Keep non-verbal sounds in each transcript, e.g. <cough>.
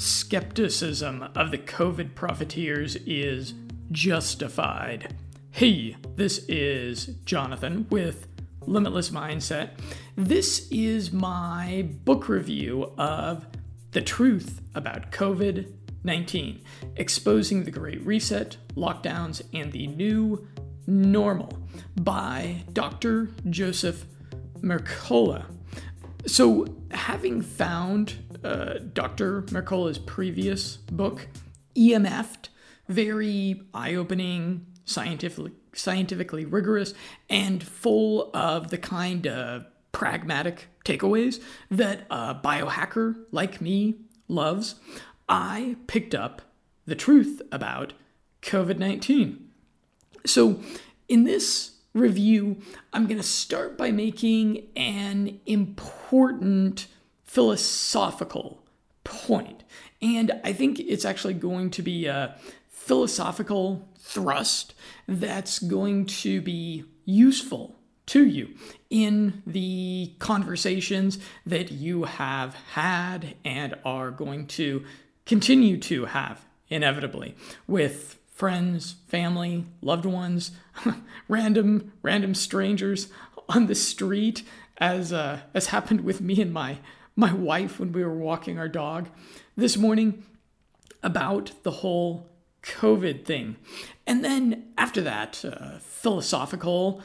skepticism of the COVID profiteers is justified. Hey, this is Jonathan with Limitless Mindset. This is my book review of The Truth About COVID 19 Exposing the Great Reset, Lockdowns, and the New Normal by Dr. Joseph Mercola. So, having found uh, Dr. Mercola's previous book, EMF'd, very eye opening, scientifically, scientifically rigorous, and full of the kind of pragmatic takeaways that a biohacker like me loves, I picked up the truth about COVID 19. So, in this review, I'm going to start by making an important philosophical point. And I think it's actually going to be a philosophical thrust that's going to be useful to you in the conversations that you have had and are going to continue to have inevitably with friends, family, loved ones, <laughs> random random strangers on the street as uh, as happened with me and my my wife when we were walking our dog this morning about the whole COVID thing. And then after that, uh, philosophical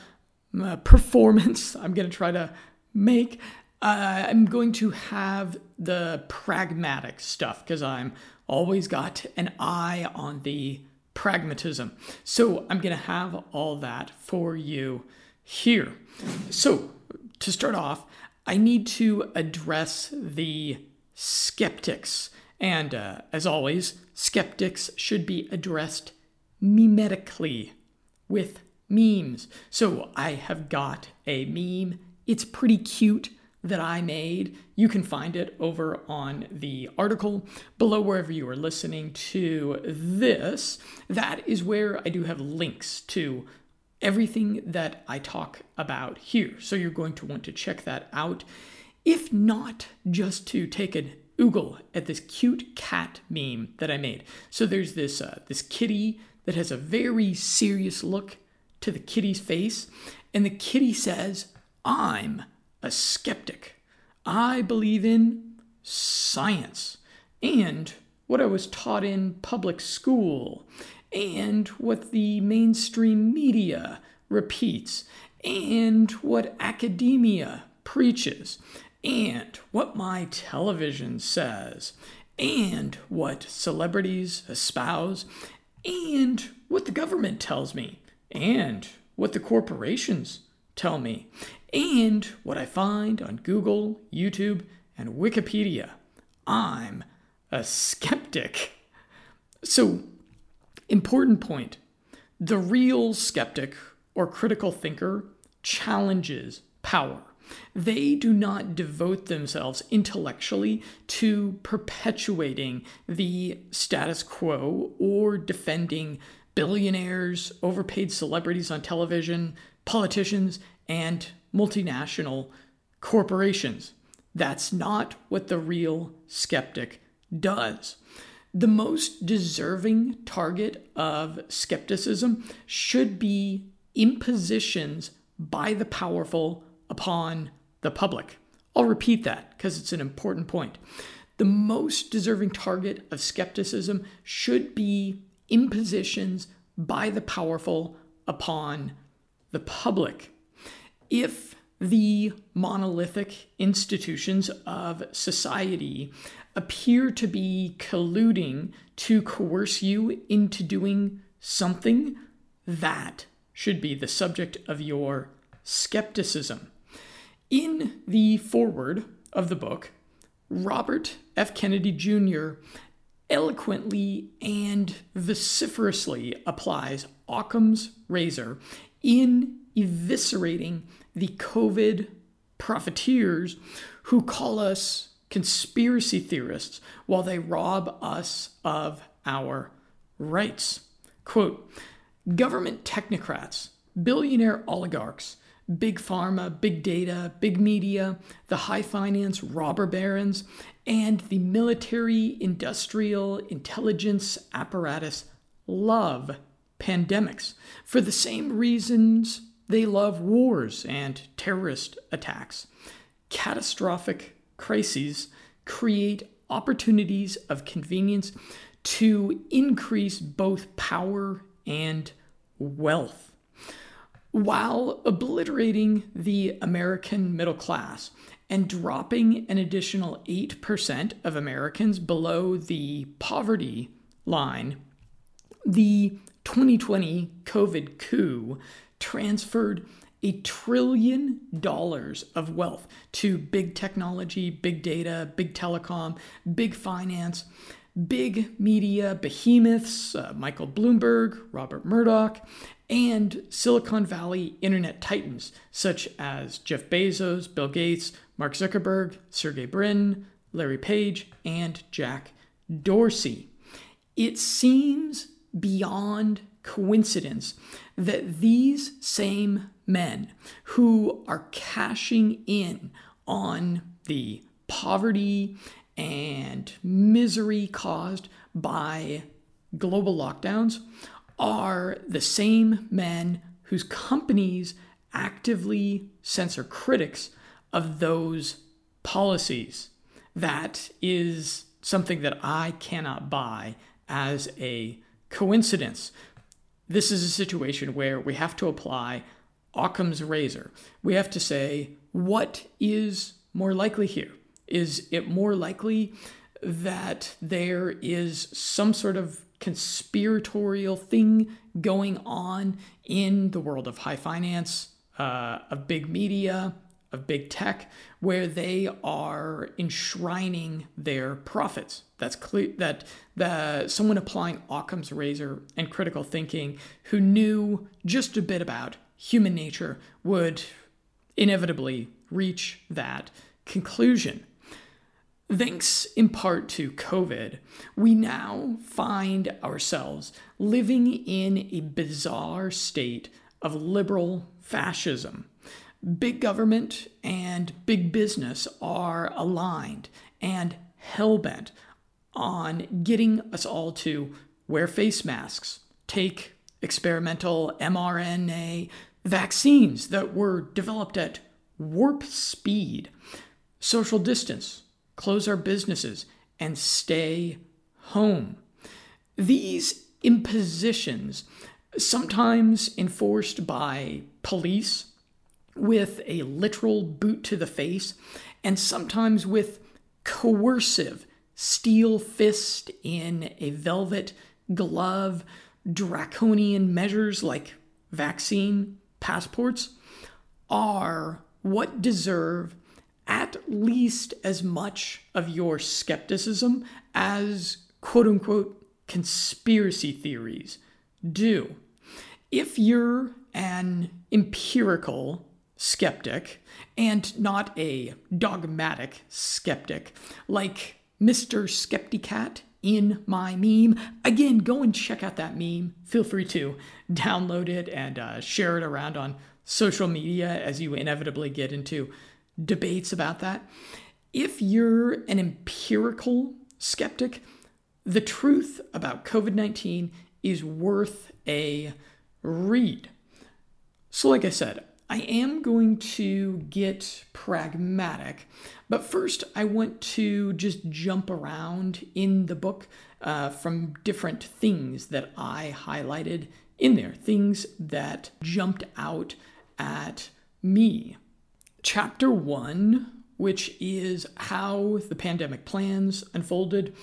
uh, performance <laughs> I'm going to try to make. Uh, I'm going to have the pragmatic stuff because I'm always got an eye on the pragmatism. So I'm going to have all that for you here. So to start off, I need to address the skeptics. And uh, as always, skeptics should be addressed mimetically with memes. So I have got a meme. It's pretty cute that I made. You can find it over on the article below wherever you are listening to this. That is where I do have links to everything that I talk about here. So you're going to want to check that out. If not, just to take an oogle at this cute cat meme that I made. So there's this uh, this kitty that has a very serious look to the kitty's face, and the kitty says, "I'm a skeptic. I believe in science and what I was taught in public school and what the mainstream media repeats, and what academia preaches, and what my television says, and what celebrities espouse, and what the government tells me, and what the corporations tell me, and what I find on Google, YouTube, and Wikipedia. I'm a skeptic. So, Important point the real skeptic or critical thinker challenges power. They do not devote themselves intellectually to perpetuating the status quo or defending billionaires, overpaid celebrities on television, politicians, and multinational corporations. That's not what the real skeptic does the most deserving target of skepticism should be impositions by the powerful upon the public. I'll repeat that because it's an important point. The most deserving target of skepticism should be impositions by the powerful upon the public. If the monolithic institutions of society appear to be colluding to coerce you into doing something, that should be the subject of your skepticism. In the foreword of the book, Robert F. Kennedy Jr. eloquently and vociferously applies Occam's razor in eviscerating the COVID profiteers who call us conspiracy theorists while they rob us of our rights. Quote Government technocrats, billionaire oligarchs, big pharma, big data, big media, the high finance robber barons, and the military industrial intelligence apparatus love pandemics for the same reasons they love wars and terrorist attacks. Catastrophic crises create opportunities of convenience to increase both power and wealth while obliterating the American middle class and dropping an additional 8% of Americans below the poverty line, the 2020 COVID coup transferred a trillion dollars of wealth to big technology, big data, big telecom, big finance, big media behemoths, uh, Michael Bloomberg, Robert Murdoch, and Silicon Valley internet titans such as Jeff Bezos, Bill Gates, Mark Zuckerberg, Sergey Brin, Larry Page, and Jack Dorsey. It seems beyond coincidence that these same men who are cashing in on the poverty and misery caused by global lockdowns are the same men whose companies actively censor critics of those policies. That is something that I cannot buy as a coincidence. This is a situation where we have to apply Occam's razor. We have to say, what is more likely here? Is it more likely that there is some sort of conspiratorial thing going on in the world of high finance, uh, of big media, of big tech, where they are enshrining their profits. That's clear that the someone applying Occam's razor and critical thinking who knew just a bit about human nature would inevitably reach that conclusion. Thanks in part to COVID, we now find ourselves living in a bizarre state of liberal fascism. Big government and big business are aligned and hellbent on getting us all to wear face masks, take experimental mRNA vaccines that were developed at warp speed, social distance, close our businesses, and stay home. These impositions, sometimes enforced by police with a literal boot to the face, and sometimes with coercive steel fist in a velvet glove, draconian measures like vaccine passports, are what deserve at least as much of your skepticism as quote unquote conspiracy theories do. If you're an empirical skeptic and not a dogmatic skeptic, like Mr. Skepticat in my meme, again, go and check out that meme. Feel free to download it and uh, share it around on social media as you inevitably get into debates about that. If you're an empirical skeptic, the truth about COVID 19 is worth a read. So, like I said, I am going to get pragmatic, but first I want to just jump around in the book uh, from different things that I highlighted in there, things that jumped out at me. Chapter one, which is how the pandemic plans unfolded,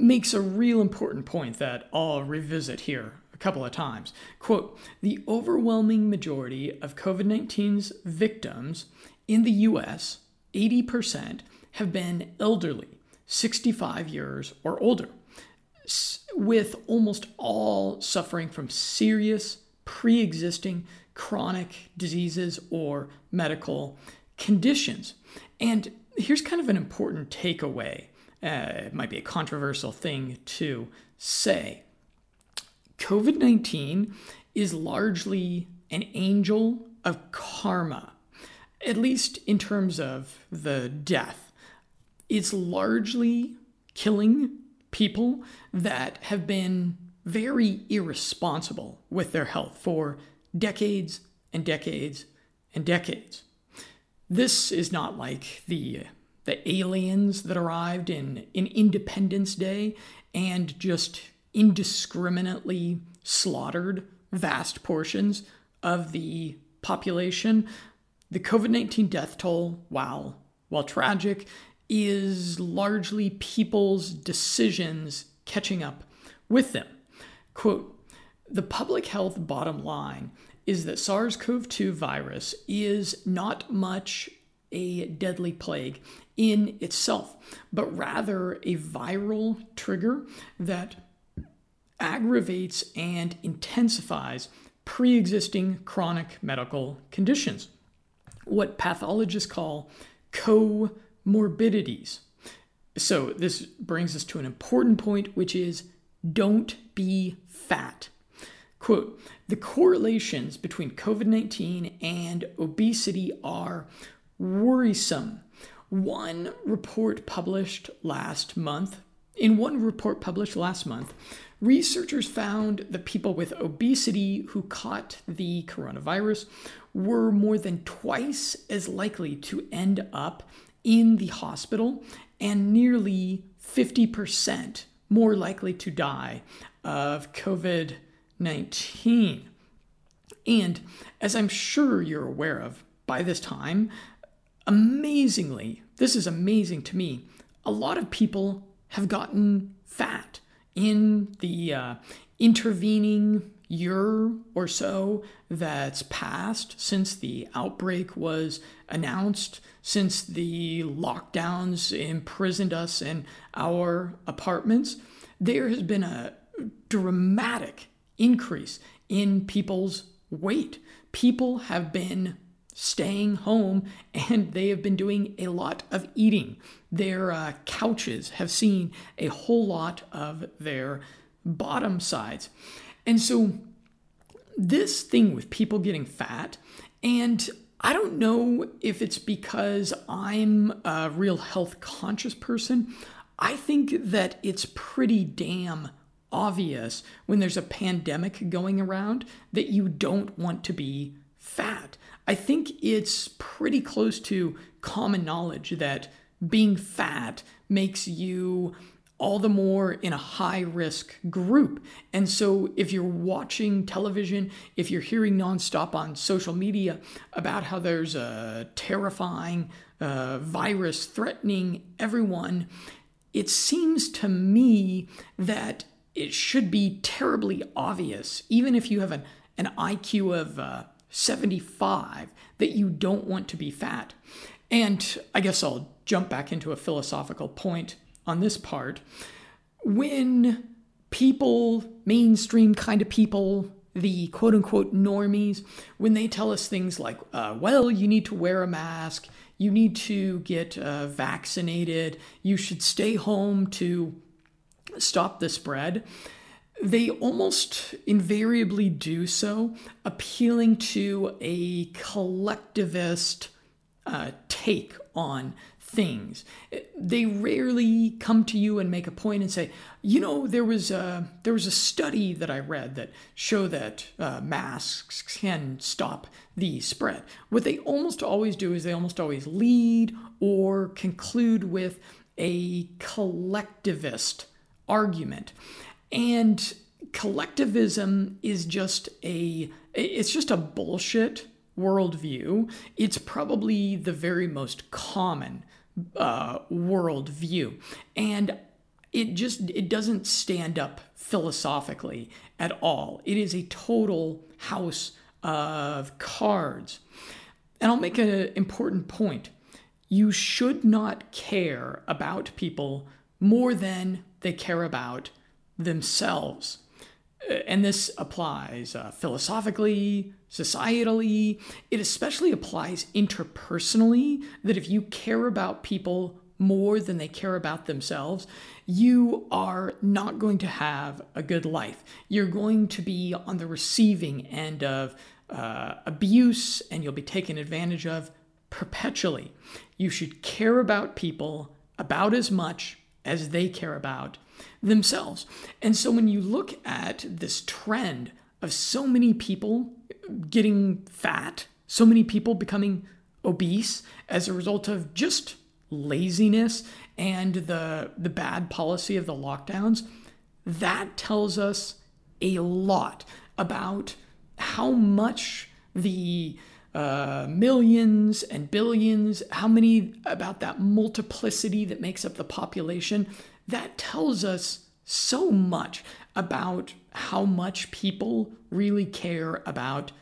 makes a real important point that I'll revisit here couple of times. Quote The overwhelming majority of COVID 19's victims in the US, 80%, have been elderly, 65 years or older, with almost all suffering from serious pre existing chronic diseases or medical conditions. And here's kind of an important takeaway. Uh, it might be a controversial thing to say. COVID 19 is largely an angel of karma, at least in terms of the death. It's largely killing people that have been very irresponsible with their health for decades and decades and decades. This is not like the the aliens that arrived in, in Independence Day and just indiscriminately slaughtered vast portions of the population. The COVID 19 death toll, while, while tragic, is largely people's decisions catching up with them. Quote The public health bottom line is that SARS CoV 2 virus is not much a deadly plague in itself, but rather a viral trigger that aggravates and intensifies pre existing chronic medical conditions, what pathologists call comorbidities. So, this brings us to an important point, which is don't be fat. Quote The correlations between COVID 19 and obesity are worrisome. One report published last month, in one report published last month, researchers found that people with obesity who caught the coronavirus were more than twice as likely to end up in the hospital and nearly 50% more likely to die of COVID 19. And as I'm sure you're aware of by this time, amazingly, this is amazing to me, a lot of people have gotten fat in the uh, intervening year or so that's passed since the outbreak was announced, since the lockdowns imprisoned us in our apartments, there has been a dramatic increase in people's weight. People have been staying home and they have been doing a lot of eating. Their uh, couches have seen a whole lot of their bottom sides. And so, this thing with people getting fat, and I don't know if it's because I'm a real health conscious person. I think that it's pretty damn obvious when there's a pandemic going around that you don't want to be. I think it's pretty close to common knowledge that being fat makes you all the more in a high risk group. And so, if you're watching television, if you're hearing nonstop on social media about how there's a terrifying uh, virus threatening everyone, it seems to me that it should be terribly obvious, even if you have an, an IQ of uh, 75, that you don't want to be fat. And I guess I'll jump back into a philosophical point on this part. When people, mainstream kind of people, the quote unquote normies, when they tell us things like, uh, well, you need to wear a mask, you need to get uh, vaccinated, you should stay home to stop the spread, they almost invariably do so appealing to a collectivist uh, take on things. They rarely come to you and make a point and say, you know, there was a there was a study that I read that show that uh, masks can stop the spread. What they almost always do is they almost always lead or conclude with a collectivist argument. And collectivism is just a it's just a bullshit worldview. It's probably the very most common uh, worldview, and it just it doesn't stand up philosophically at all. It is a total house of cards. And I'll make an important point. You should not care about people more than they care about themselves. Uh, and this applies uh, philosophically, societally. It especially applies interpersonally that if you care about people more than they care about themselves, you are not going to have a good life. You're going to be on the receiving end of uh, abuse and you'll be taken advantage of perpetually. You should care about people about as much as they care about themselves. And so when you look at this trend of so many people getting fat, so many people becoming obese as a result of just laziness and the the bad policy of the lockdowns, that tells us a lot about how much the uh, millions and billions, how many about that multiplicity that makes up the population, that tells us so much about how much people really care about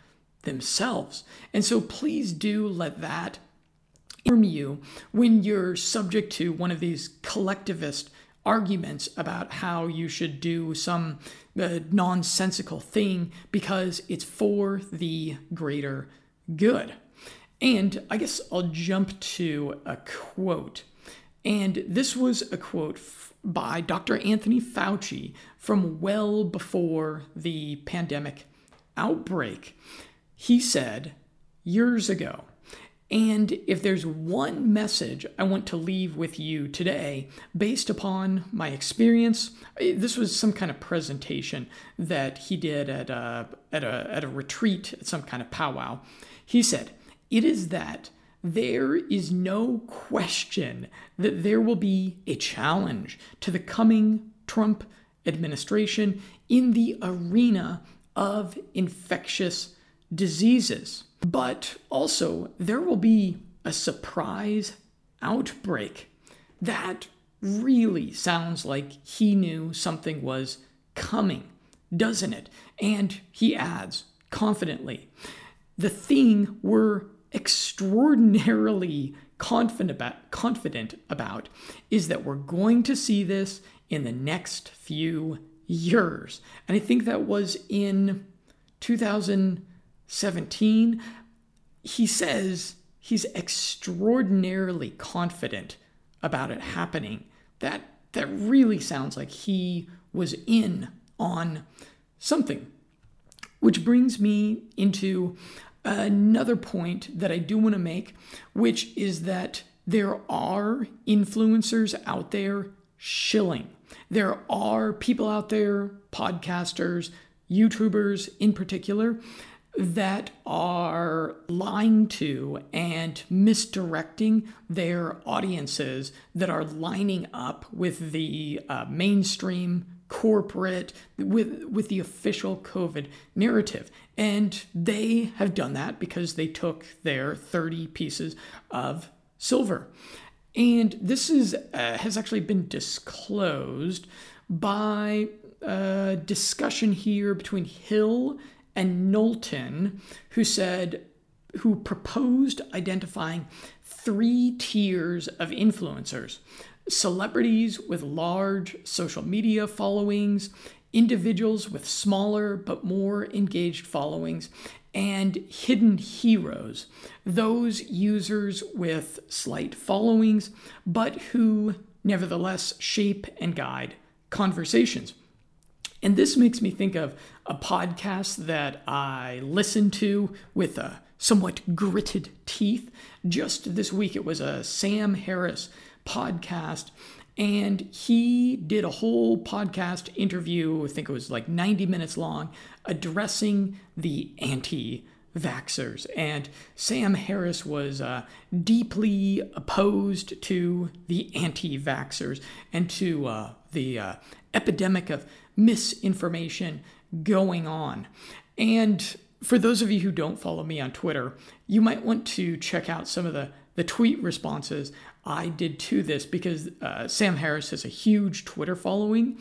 themselves. And so please do let that inform you when you're subject to one of these collectivist arguments about how you should do some uh, nonsensical thing because it's for the greater good. And I guess I'll jump to a quote. And this was a quote by Dr. Anthony Fauci from well before the pandemic outbreak. He said years ago, and if there's one message I want to leave with you today, based upon my experience, this was some kind of presentation that he did at a, at a, at a retreat, at some kind of powwow. He said, It is that there is no question that there will be a challenge to the coming Trump administration in the arena of infectious diseases. But also, there will be a surprise outbreak. That really sounds like he knew something was coming, doesn't it? And he adds confidently, the thing we're extraordinarily confident about, confident about is that we're going to see this in the next few years. And I think that was in 2017. He says he's extraordinarily confident about it happening. That that really sounds like he was in on something. Which brings me into another point that I do want to make, which is that there are influencers out there shilling. There are people out there, podcasters, YouTubers in particular, that are lying to and misdirecting their audiences that are lining up with the uh, mainstream corporate with with the official covid narrative. And they have done that because they took their 30 pieces of silver. And this is uh, has actually been disclosed by a discussion here between Hill and Knowlton who said who proposed identifying three tiers of influencers celebrities with large social media followings, individuals with smaller but more engaged followings, and hidden heroes, those users with slight followings, but who nevertheless shape and guide conversations. And this makes me think of a podcast that I listened to with a somewhat gritted teeth. Just this week, it was a Sam Harris podcast. And he did a whole podcast interview, I think it was like 90 minutes long, addressing the anti vaxxers. And Sam Harris was uh, deeply opposed to the anti vaxxers and to uh, the uh, epidemic of misinformation going on. And for those of you who don't follow me on Twitter, you might want to check out some of the, the tweet responses I did to this because uh, Sam Harris has a huge Twitter following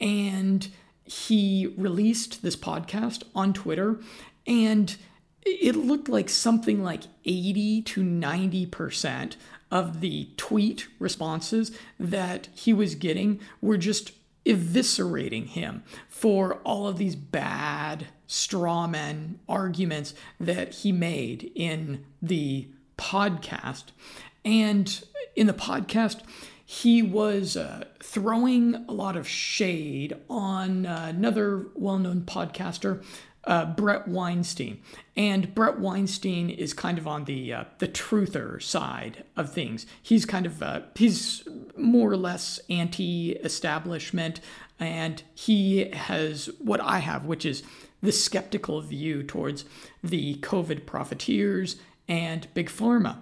and he released this podcast on Twitter and it looked like something like 80 to 90% of the tweet responses that he was getting were just eviscerating him for all of these bad straw man arguments that he made in the podcast. And in the podcast, he was uh, throwing a lot of shade on uh, another well known podcaster, uh, Bret Weinstein. And Bret Weinstein is kind of on the uh, the truther side of things. He's kind of uh, he's more or less anti-establishment, and he has what I have, which is the skeptical view towards the COVID profiteers and big pharma.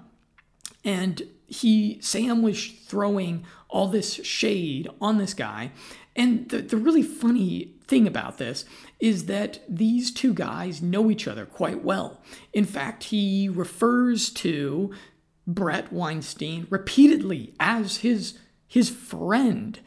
And he Sam was throwing all this shade on this guy. And the, the really funny thing about this is that these two guys know each other quite well. In fact, he refers to Bret Weinstein repeatedly as his his friend.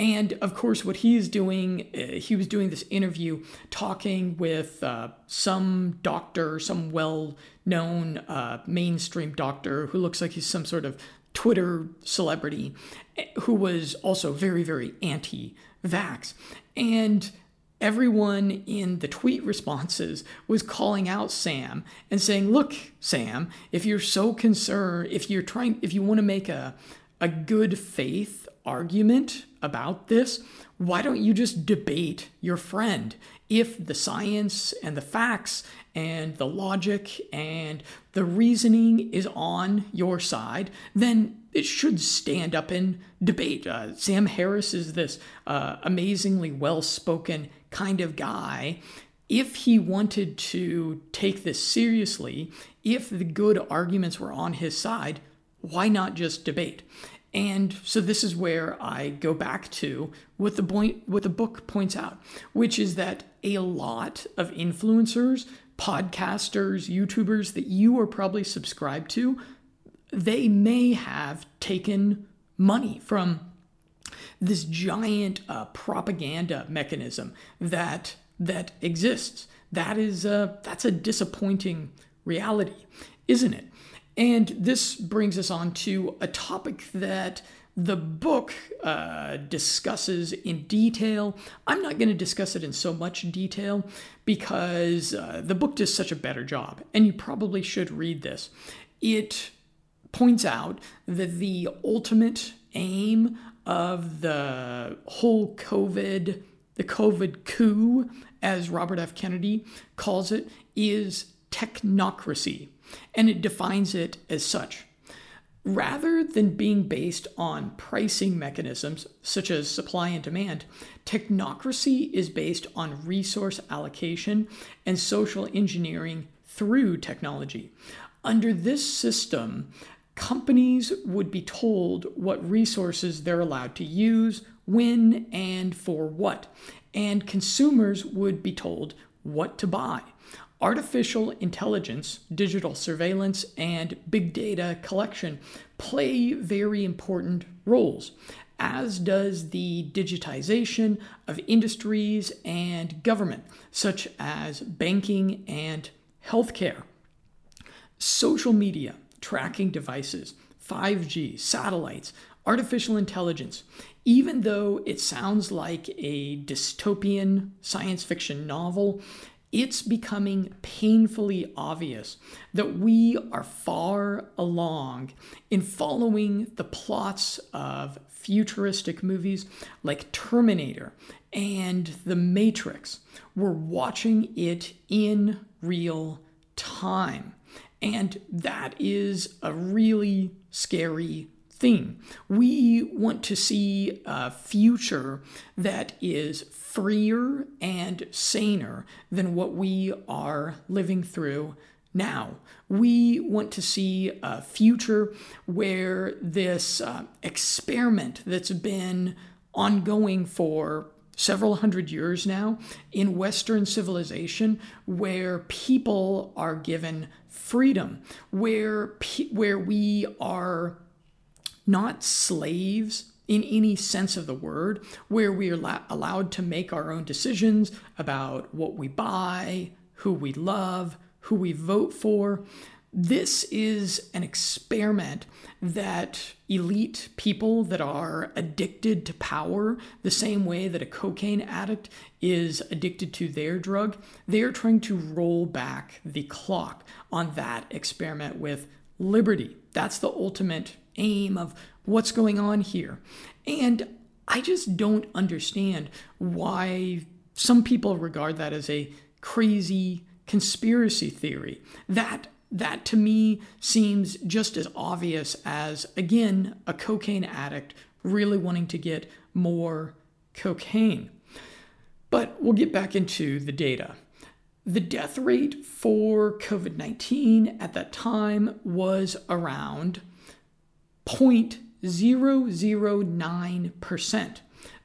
And of course, what he is doing, uh, he was doing this interview talking with uh, some doctor, some well known uh, mainstream doctor who looks like he's some sort of Twitter celebrity eh, who was also very, very anti vax. And everyone in the tweet responses was calling out Sam and saying, Look, Sam, if you're so concerned, if you're trying, if you want to make a, a good faith argument about this, why don't you just debate your friend? If the science and the facts and the logic and the reasoning is on your side, then it should stand up in debate. Uh, Sam Harris is this uh, amazingly well spoken kind of guy. If he wanted to take this seriously, if the good arguments were on his side, why not just debate? And so this is where I go back to what the point what the book points out, which is that a lot of influencers, podcasters, YouTubers that you are probably subscribed to, they may have taken money from this giant uh, propaganda mechanism that that exists. That is a, that's a disappointing reality, isn't it? And this brings us on to a topic that the book uh, discusses in detail. I'm not going to discuss it in so much detail because uh, the book does such a better job, and you probably should read this. It points out that the ultimate aim of the whole COVID, the COVID coup, as Robert F. Kennedy calls it, is technocracy and it defines it as such. Rather than being based on pricing mechanisms such as supply and demand, technocracy is based on resource allocation and social engineering through technology. Under this system, companies would be told what resources they're allowed to use, when, and for what, and consumers would be told what to buy. Artificial intelligence, digital surveillance, and big data collection play very important roles, as does the digitization of industries and government, such as banking and healthcare. Social media, tracking devices, 5G, satellites, artificial intelligence, even though it sounds like a dystopian science fiction novel, it's becoming painfully obvious that we are far along in following the plots of futuristic movies like Terminator and The Matrix. We're watching it in real time. And that is a really scary We want to see a future that is freer and saner than what we are living through now. We want to see a future where this uh, experiment that's been ongoing for several hundred years now in Western civilization, where people are given freedom, where, where we are not slaves in any sense of the word, where we are allowed to make our own decisions about what we buy, who we love, who we vote for. This is an experiment that elite people that are addicted to power, the same way that a cocaine addict is addicted to their drug, they are trying to roll back the clock on that experiment with liberty. That's the ultimate aim of what's going on here. And I just don't understand why some people regard that as a crazy conspiracy theory. That that to me seems just as obvious as again a cocaine addict really wanting to get more cocaine. But we'll get back into the data. The death rate for COVID 19 at that time was around 0.009%.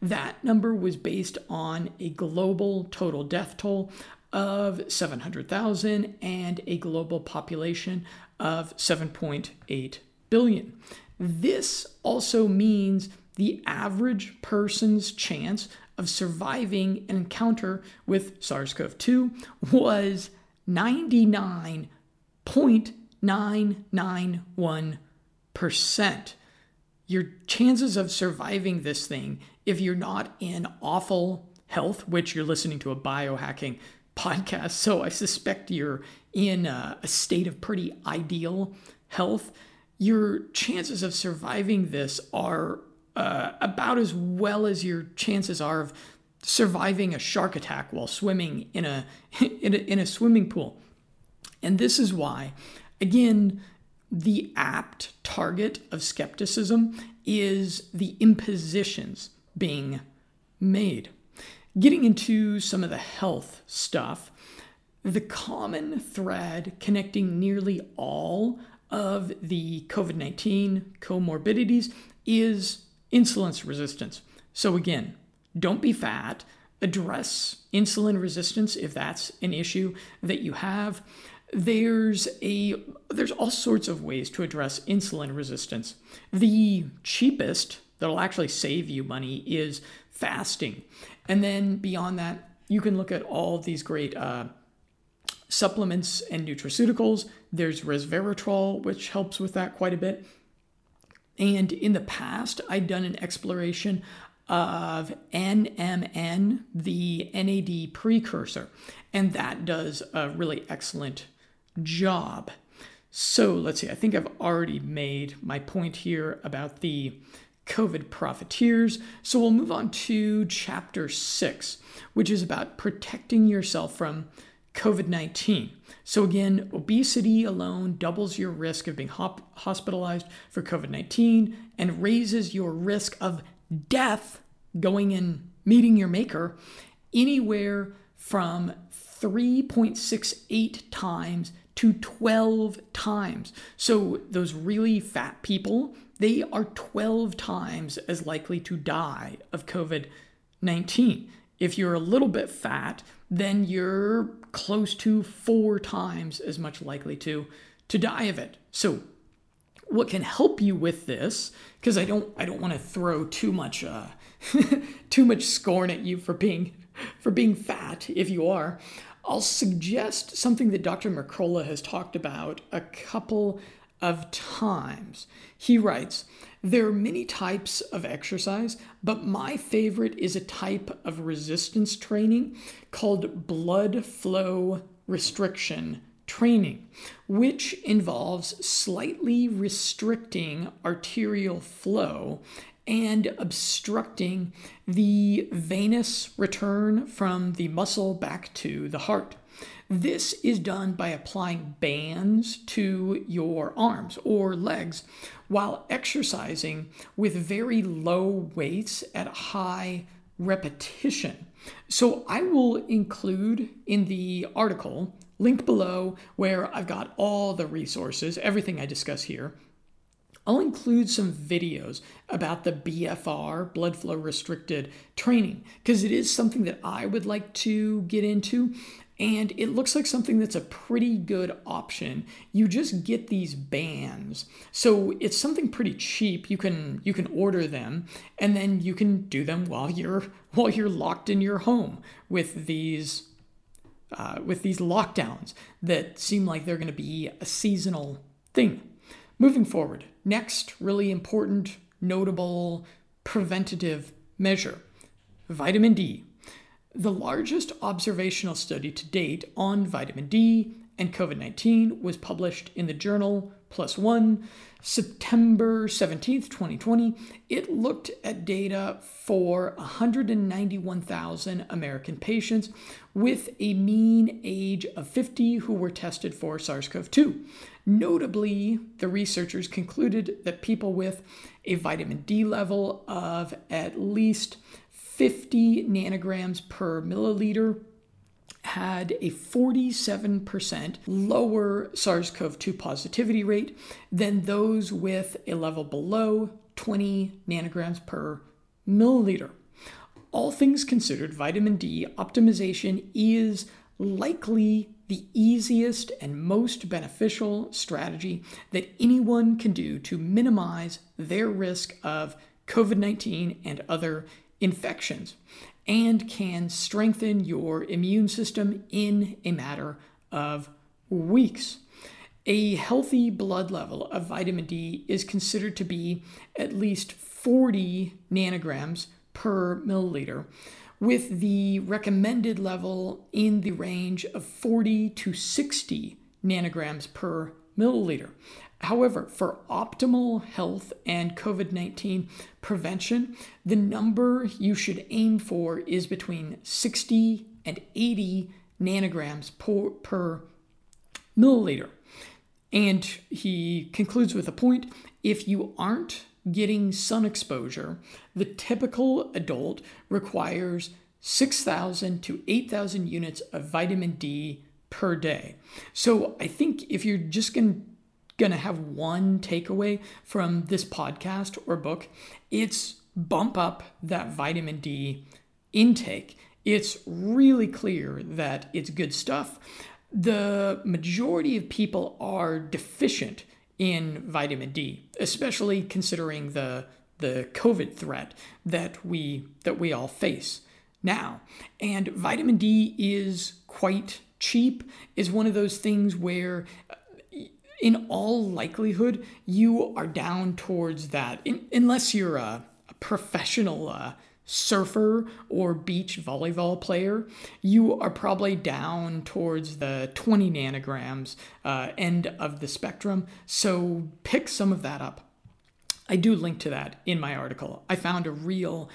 That number was based on a global total death toll of 700,000 and a global population of 7.8 billion. This also means the average person's chance of surviving an encounter with SARS CoV 2 was 99.991%. Percent your chances of surviving this thing, if you're not in awful health, which you're listening to a biohacking podcast, so I suspect you're in a, a state of pretty ideal health, your chances of surviving this are uh, about as well as your chances are of surviving a shark attack while swimming in a, <laughs> in a, in a swimming pool. And this is why, again, the apt target of skepticism is the impositions being made. Getting into some of the health stuff, the common thread connecting nearly all of the COVID 19 comorbidities is insulin resistance. So, again, don't be fat. Address insulin resistance if that's an issue that you have. There's a there's all sorts of ways to address insulin resistance. The cheapest that'll actually save you money is fasting, and then beyond that, you can look at all these great uh, supplements and nutraceuticals. There's resveratrol, which helps with that quite a bit. And in the past, I'd done an exploration of NMN, the NAD precursor, and that does a really excellent job. So let's see, I think I've already made my point here about the COVID profiteers. So we'll move on to chapter six, which is about protecting yourself from COVID 19. So, again, obesity alone doubles your risk of being hop- hospitalized for COVID 19 and raises your risk of death going and meeting your maker anywhere from 3.68 times to 12 times. So, those really fat people, they are 12 times as likely to die of COVID 19. If you're a little bit fat, then you're close to four times as much likely to to die of it. So what can help you with this because I don't I don't want to throw too much uh, <laughs> too much scorn at you for being for being fat if you are. I'll suggest something that Dr. Mercola has talked about a couple of times. He writes, There are many types of exercise, but my favorite is a type of resistance training called blood flow restriction training, which involves slightly restricting arterial flow and obstructing the venous return from the muscle back to the heart. This is done by applying bands to your arms or legs while exercising with very low weights at high repetition. So I will include in the article, link below, where I've got all the resources, everything I discuss here. I'll include some videos about the BFR, blood flow restricted training, because it is something that I would like to get into and it looks like something that's a pretty good option. You just get these bands. So it's something pretty cheap. You can you can order them and then you can do them while you're while you're locked in your home with these uh, with these lockdowns that seem like they're going to be a seasonal thing moving forward next really important notable preventative measure vitamin d the largest observational study to date on vitamin D and COVID 19 was published in the journal One, September 17th, 2020. It looked at data for 191,000 American patients with a mean age of 50 who were tested for SARS CoV 2. Notably, the researchers concluded that people with a vitamin D level of at least 50 nanograms per milliliter had a 47% lower SARS CoV 2 positivity rate than those with a level below 20 nanograms per milliliter. All things considered, vitamin D optimization is likely the easiest and most beneficial strategy that anyone can do to minimize their risk of COVID 19 and other infections and can strengthen your immune system in a matter of weeks. A healthy blood level of vitamin D is considered to be at least 40 nanograms per milliliter, with the recommended level in the range of 40 to 60 nanograms per milliliter. However, for optimal health and COVID 19 prevention, the number you should aim for is between 60 and 80 nanograms per, per milliliter. And he concludes with a point if you aren't getting sun exposure, the typical adult requires 6,000 to 8,000 units of vitamin D per day. So I think if you're just going to have one takeaway from this podcast or book, it's bump up that vitamin D intake. It's really clear that it's good stuff. The majority of people are deficient in vitamin D, especially considering the the COVID threat that we that we all face now. And vitamin D is quite cheap is one of those things where in all likelihood, you are down towards that, in, unless you're a, a professional uh, surfer or beach volleyball player, you are probably down towards the 20 nanograms uh, end of the spectrum. So pick some of that up. I do link to that in my article. I found a real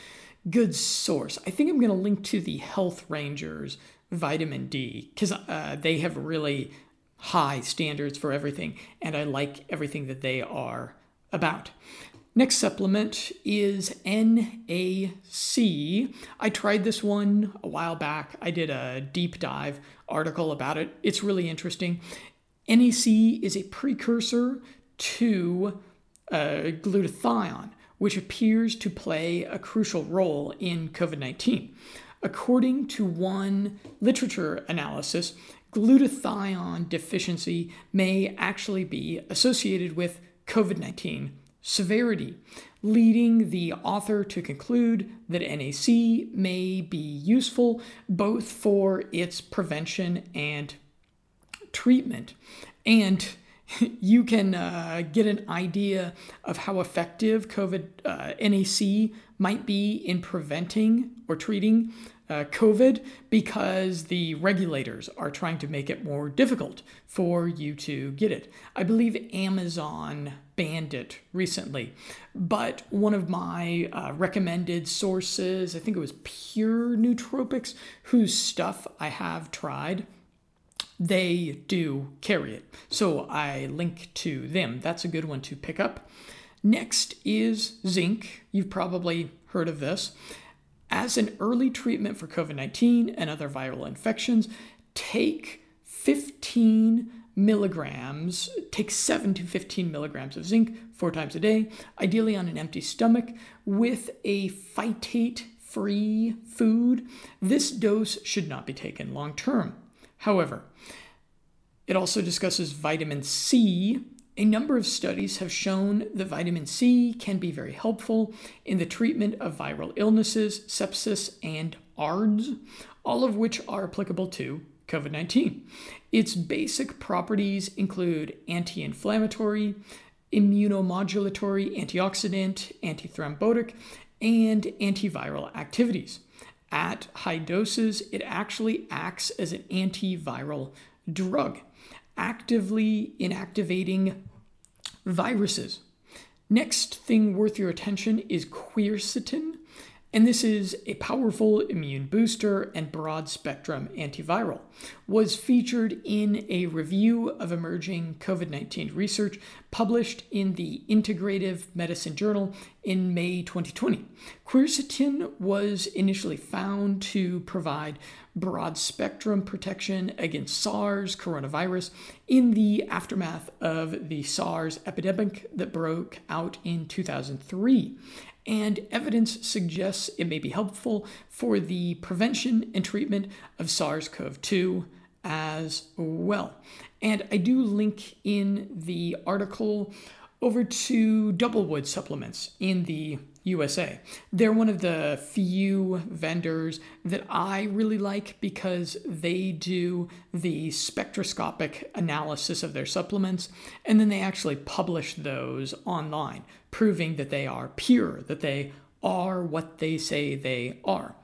good source. I think I'm going to link to the Health Rangers vitamin D because uh, they have really high standards for everything, and I like everything that they are about. Next supplement is NAC. I tried this one a while back. I did a deep dive article about it. It's really interesting. NAC is a precursor to uh, glutathione, which appears to play a crucial role in COVID 19. According to one literature analysis, glutathione deficiency may actually be associated with COVID 19 severity, leading the author to conclude that NAC may be useful both for its prevention and treatment. And <laughs> you can uh, get an idea of how effective COVID uh, NAC might be in preventing or treating uh, COVID because the regulators are trying to make it more difficult for you to get it. I believe Amazon banned it recently, but one of my uh, recommended sources, I think it was Pure Nootropics, whose stuff I have tried. They do carry it. So I link to them. That's a good one to pick up. Next is zinc. You've probably heard of this. As an early treatment for COVID 19 and other viral infections, take 15 milligrams, take 7 to 15 milligrams of zinc four times a day, ideally on an empty stomach, with a phytate free food. This dose should not be taken long term. However, it also discusses vitamin C a number of studies have shown that vitamin C can be very helpful in the treatment of viral illnesses, sepsis, and ARDS, all of which are applicable to COVID 19. Its basic properties include anti inflammatory, immunomodulatory, antioxidant, antithrombotic, and antiviral activities. At high doses, it actually acts as an antiviral drug. actively inactivating viruses. Next thing worth your attention is quercetin, and this is a powerful immune booster and broad spectrum antiviral. Was featured in a review of emerging COVID-19 research published in the Integrative Medicine Journal in May 2020. Quercetin was initially found to provide broad spectrum protection against SARS coronavirus in the aftermath of the SARS epidemic that broke out in 2003 and evidence suggests it may be helpful for the prevention and treatment of SARS CoV 2 as well. And I do link in the article over to Doublewood supplements in the USA. They're one of the few vendors that I really like because they do the spectroscopic analysis of their supplements and then they actually publish those online, proving that they are pure, that they are what they say they are.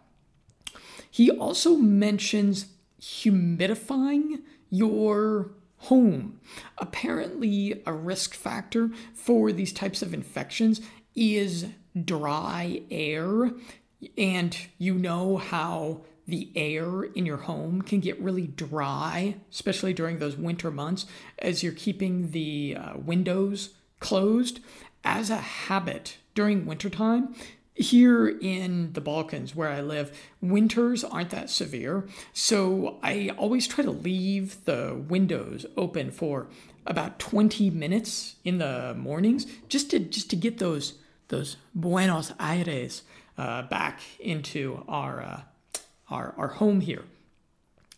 He also mentions humidifying your home. Apparently, a risk factor for these types of infections is dry air. And you know how the air in your home can get really dry, especially during those winter months as you're keeping the uh, windows closed. As a habit during wintertime, here in the Balkans, where I live, winters aren't that severe. So I always try to leave the windows open for about 20 minutes in the mornings just to just to get those those Buenos Aires uh, back into our, uh, our our home here.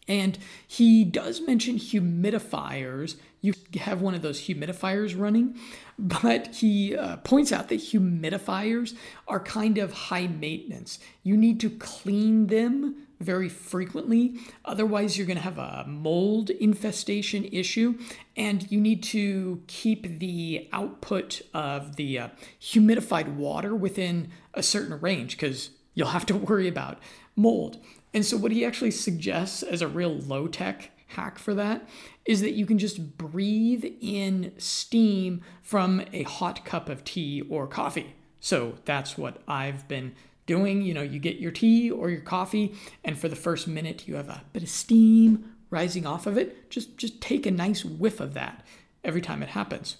And he does mention humidifiers. You have one of those humidifiers running, <laughs> but he uh, points out that humidifiers are kind of high maintenance. You need to clean them very frequently. Otherwise, you're going to have a mold infestation issue, and you need to keep the output of the uh, humidified water within a certain range because you'll have to <laughs> worry about mold. And so, what he actually suggests as a real low tech hack for that is that you can just breathe in steam from a hot cup of tea or coffee. So, that's what I've been doing. You know, you get your tea or your coffee, and for the first minute, you have a bit of steam rising off of it. Just, just take a nice whiff of that every time it happens.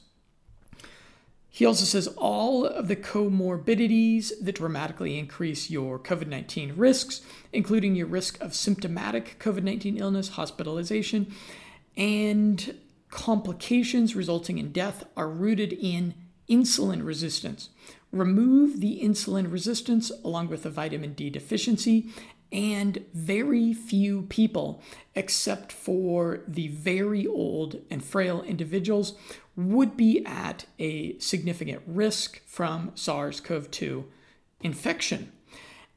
He also says all of the comorbidities that dramatically increase your COVID 19 risks, including your risk of symptomatic COVID 19 illness, hospitalization, and complications resulting in death, are rooted in insulin resistance. Remove the insulin resistance along with the vitamin D deficiency, and very few people, except for the very old and frail individuals, would be at a significant risk from SARS CoV 2 infection.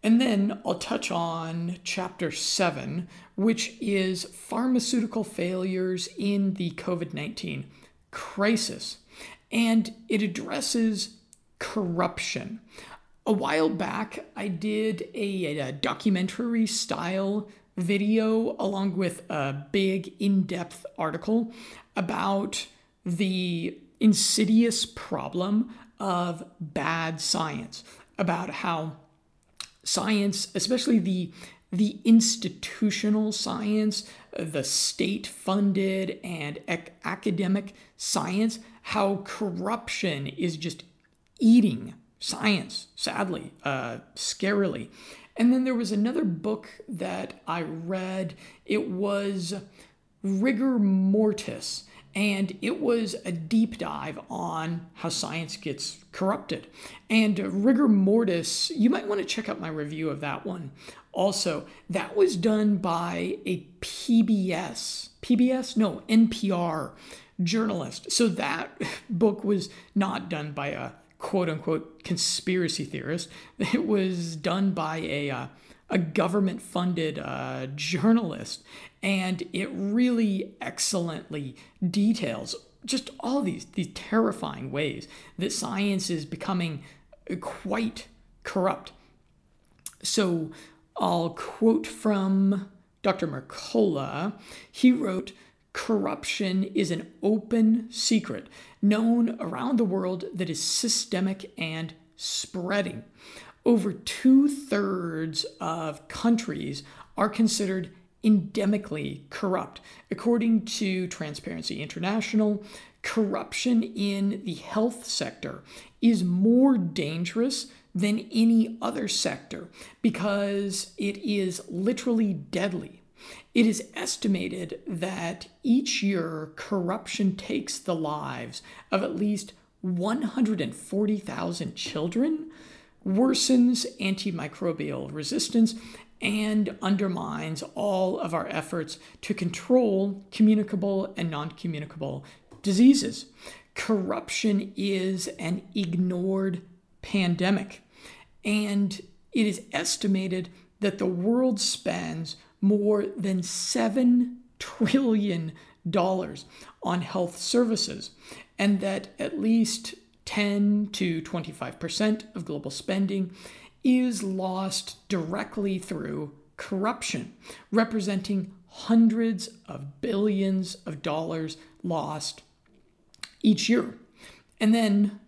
And then I'll touch on chapter seven, which is pharmaceutical failures in the COVID 19 crisis. And it addresses corruption. A while back, I did a, a documentary style video along with a big in depth article about the insidious problem of bad science, about how science, especially the the institutional science, the state funded and ac- academic science, how corruption is just eating science, sadly, uh, scarily. And then there was another book that I read. It was Rigor Mortis and it was a deep dive on how science gets corrupted. And rigor mortis, you might want to check out my review of that one. Also, that was done by a PBS, PBS? No, NPR journalist. So that <laughs> book was not done by a quote unquote conspiracy theorist. <laughs> It was done by a uh, a government funded uh, journalist, and it really excellently details just all these these terrifying ways that science is becoming quite corrupt. So I'll quote from Dr. Mercola. He wrote, corruption is an open secret known around the world that is systemic and spreading. Over two thirds of countries are considered endemically corrupt. According to Transparency International, corruption in the health sector is more dangerous than any other sector because it is literally deadly. It is estimated that each year corruption takes the lives of at least 140,000 children, worsens antimicrobial resistance, and undermines all of our efforts to control communicable and non communicable diseases. Corruption is an ignored pandemic, and it is estimated that the world spends more than $7 trillion on health services, and that at least 10 to 25% of global spending is lost directly through corruption, representing hundreds of billions of dollars lost each year. And then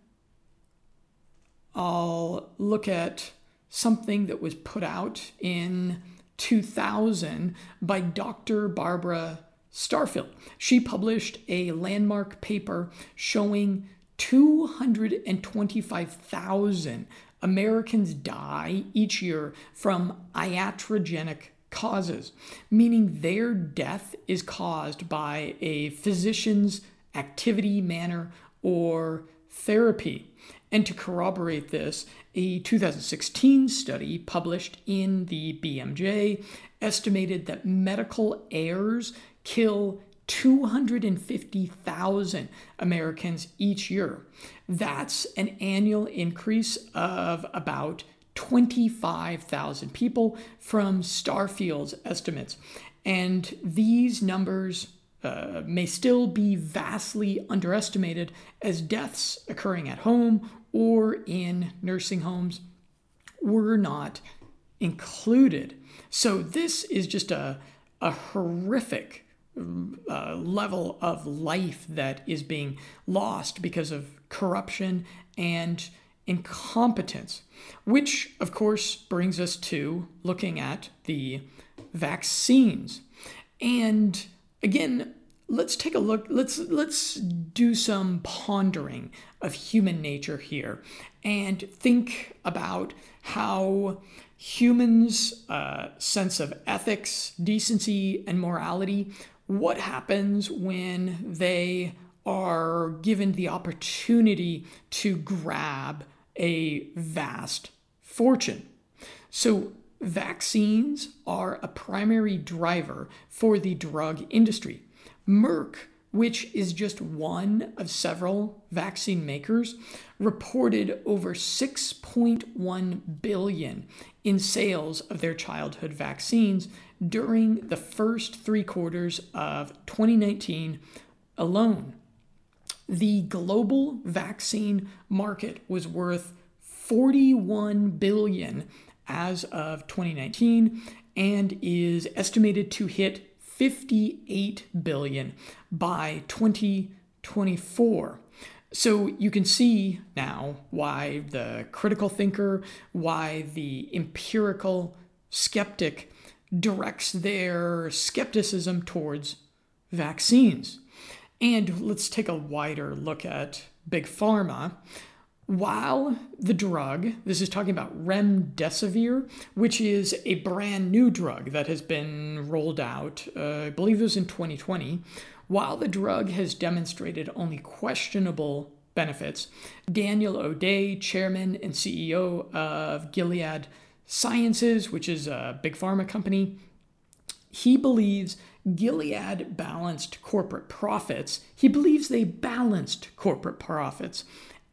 I'll look at something that was put out in 2000 by Dr. Barbara Starfield. She published a landmark paper showing 225,000 Americans die each year from iatrogenic causes, meaning their death is caused by a physician's activity, manner, or therapy. And to corroborate this, a 2016 study published in the BMJ estimated that medical errors kill 250,000 Americans each year. That's an annual increase of about 25,000 people from Starfield's estimates. And these numbers uh, may still be vastly underestimated as deaths occurring at home or in nursing homes were not included. So, this is just a, a horrific uh, level of life that is being lost because of corruption and incompetence, which of course brings us to looking at the vaccines. And again, let's take a look let's let's do some pondering of human nature here and think about how humans uh, sense of ethics decency and morality what happens when they are given the opportunity to grab a vast fortune. So, vaccines are a primary driver for the drug industry. Merck, which is just one of several vaccine makers, reported over 6.1 billion in sales of their childhood vaccines during the first 3 quarters of 2019 alone. The global vaccine market was worth 41 billion as of 2019 and is estimated to hit 58 billion by 2024. So you can see now why the critical thinker, why the empirical skeptic directs their skepticism towards vaccines. And let's take a wider look at Big Pharma. While the drug, this is talking about remdesivir, which is a brand new drug that has been rolled out, uh, I believe it was in 2020, while the drug has demonstrated only questionable benefits, Daniel O'Day, chairman and CEO of Gilead Sciences, which is a big pharma company, he believes Gilead balanced corporate profits. He believes they balanced corporate profits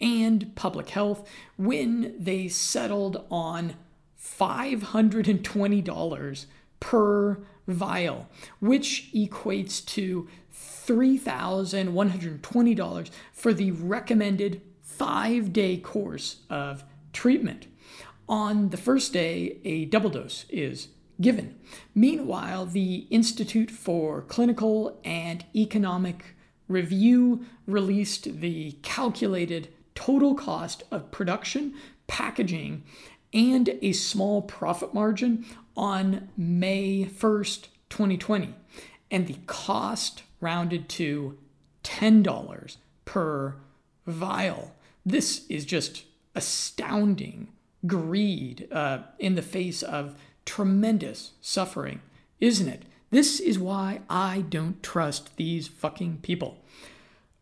and public health when they settled on $520 per vial, which equates to $3,120 for the recommended five day course of treatment. On the first day, a double dose is given. Meanwhile, the Institute for Clinical and Economic Review released the calculated total cost of production, packaging, and a small profit margin on May 1st, 2020. And the cost rounded to $10 per vial. This is just astounding greed uh, in the face of tremendous suffering, isn't it? This is why I don't trust these fucking people.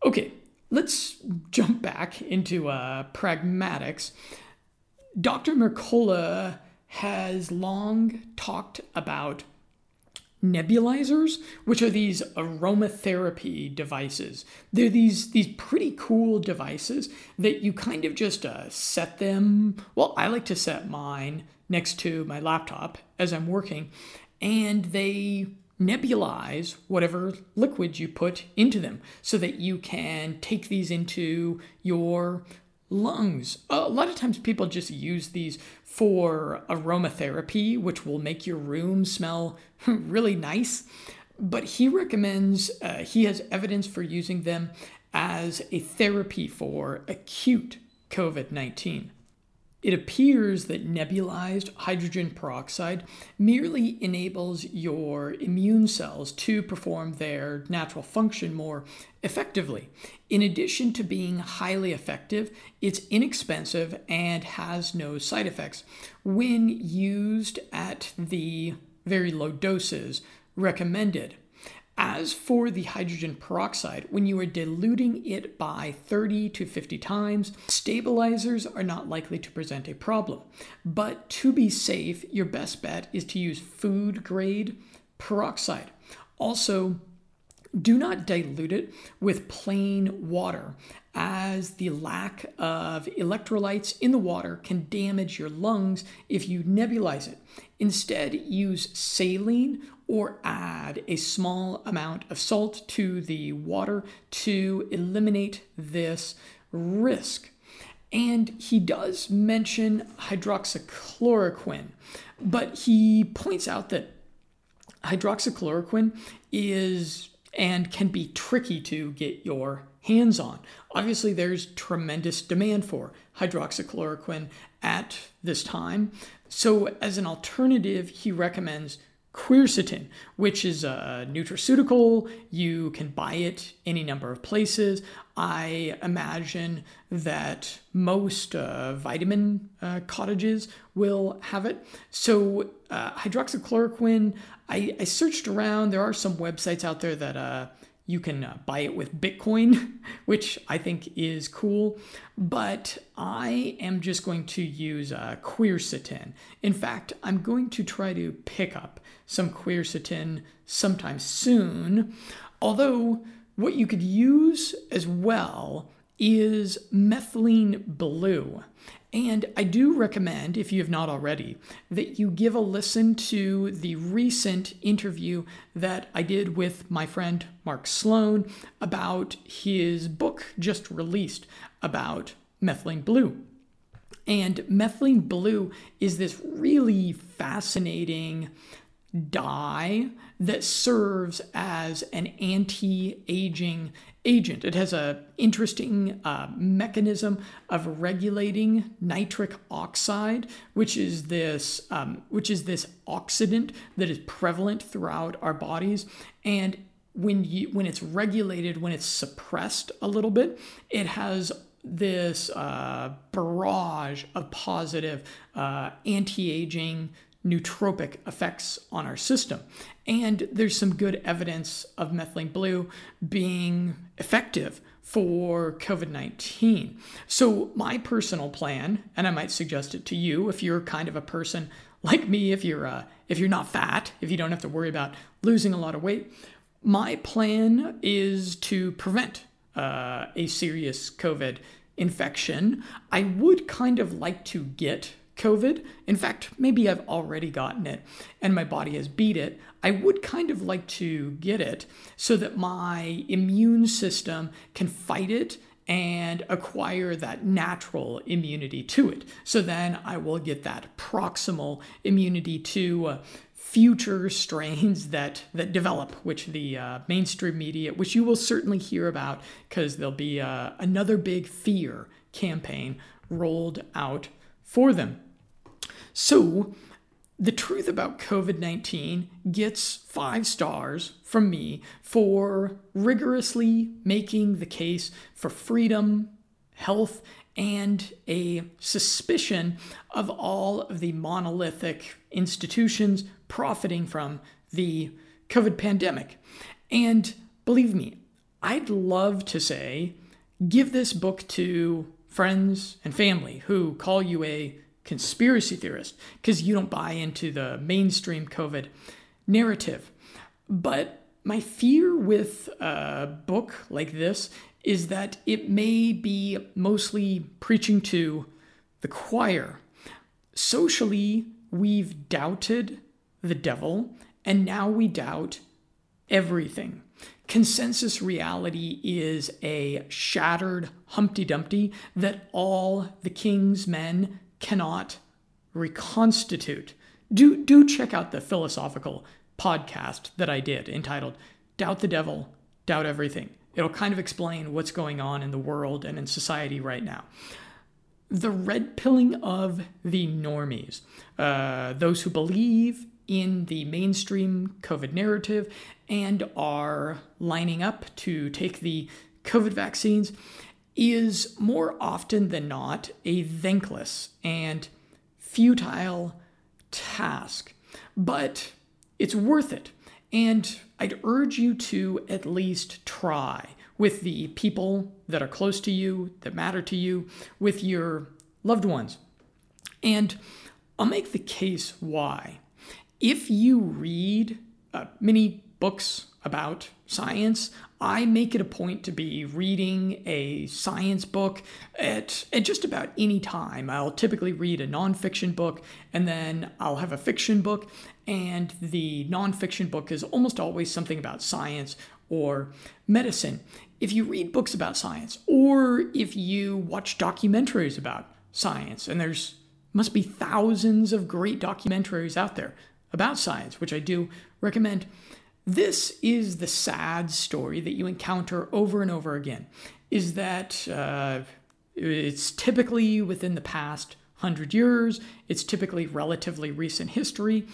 Okay, let's jump back into uh, pragmatics. Dr. Mercola has long talked about nebulizers, which are these aromatherapy devices. They're these these pretty cool devices that you kind of just uh, set them. Well, I like to set mine next to my laptop as I'm working, and they nebulize whatever liquid you put into them so that you can take these into your lungs. A lot of times people just use these for aromatherapy, which will make your room smell <laughs> really nice. But he recommends, uh, he has evidence for using them as a therapy for acute COVID 19. It appears that nebulized hydrogen peroxide merely enables your immune cells to perform their natural function more effectively. In addition to being highly effective, it's inexpensive and has no side effects when used at the very low doses recommended. As for the hydrogen peroxide, when you are diluting it by 30 to 50 times, stabilizers are not likely to present a problem. But to be safe, your best bet is to use food grade peroxide. Also, do not dilute it with plain water, as the lack of electrolytes in the water can damage your lungs if you nebulize it. Instead, use saline or add a small amount of salt to the water to eliminate this risk. And he does mention hydroxychloroquine, but he points out that hydroxychloroquine is and can be tricky to get your hands on. Obviously, there's tremendous demand for hydroxychloroquine at this time. So, as an alternative, he recommends quercetin, which is a nutraceutical. You can buy it any number of places. I imagine that most uh, vitamin uh, cottages will have it. So, uh, hydroxychloroquine, I, I, searched around. There are some websites out there that uh, you can uh, buy it with Bitcoin, <laughs> which I think is cool. But I am just going to use uh, quercetin. In fact, I'm going to try to pick up some quercetin sometime soon. Although, what you could use as well is methylene blue. And I do recommend, if you have not already, that you give a listen to the recent interview that I did with my friend Mark Sloan about his book just released about methylene blue. And methylene blue is this really fascinating dye that serves as an anti-aging agent. It has a interesting uh, mechanism of regulating nitric oxide, which is this um, which is this oxidant that is prevalent throughout our bodies, and when you when it's regulated, when it's suppressed a little bit, it has this uh, barrage of positive uh, anti-aging nootropic effects on our system. And there's some good evidence of methylene blue being effective for COVID 19. So, my personal plan, and I might suggest it to you if you're kind of a person like me, if you're, uh, if you're not fat, if you don't have to worry about losing a lot of weight, my plan is to prevent uh, a serious COVID infection. I would kind of like to get COVID. In fact, maybe I've already gotten it and my body has beat it. I would kind of like to get it so that my immune system can fight it and acquire that natural immunity to it. So then I will get that proximal immunity to uh, future strains <laughs> that that develop, which the uh, mainstream media, which you will certainly hear about, because there'll be uh, another big fear campaign rolled out for them. So, the truth about COVID 19 gets five stars from me for rigorously making the case for freedom, health, and a suspicion of all of the monolithic institutions profiting from the COVID pandemic. And believe me, I'd love to say, give this book to friends and family who call you a conspiracy theorist because you don't buy into the mainstream COVID narrative. But my fear with a book like this is that it may be mostly preaching to the choir. Socially, we've doubted the devil, and now we doubt everything. Consensus reality is a shattered Humpty Dumpty that all the king's men cannot reconstitute. Do, do check out the philosophical podcast that I did entitled Doubt the Devil, Doubt Everything. It'll kind of explain what's going on in the world and in society right now. The red pilling of the normies, uh, those who believe in the mainstream COVID narrative and are lining up to take the COVID vaccines, is more often than not a thankless and futile task. But it's worth it. And I'd urge you to at least try with the people that are close to you, that matter to you, with your loved ones. And I'll make the case why. If you read uh, many books about science, I make it a point to be reading a science book at, at just about any time. I'll typically read a nonfiction book and then I'll have a fiction book, and the nonfiction book is almost always something about science or medicine. If you read books about science or if you watch documentaries about science, and there's must be thousands of great documentaries out there about science, which I do recommend this is the sad story that you encounter over and over again is that uh, it's typically within the past 100 years, it's typically relatively recent history.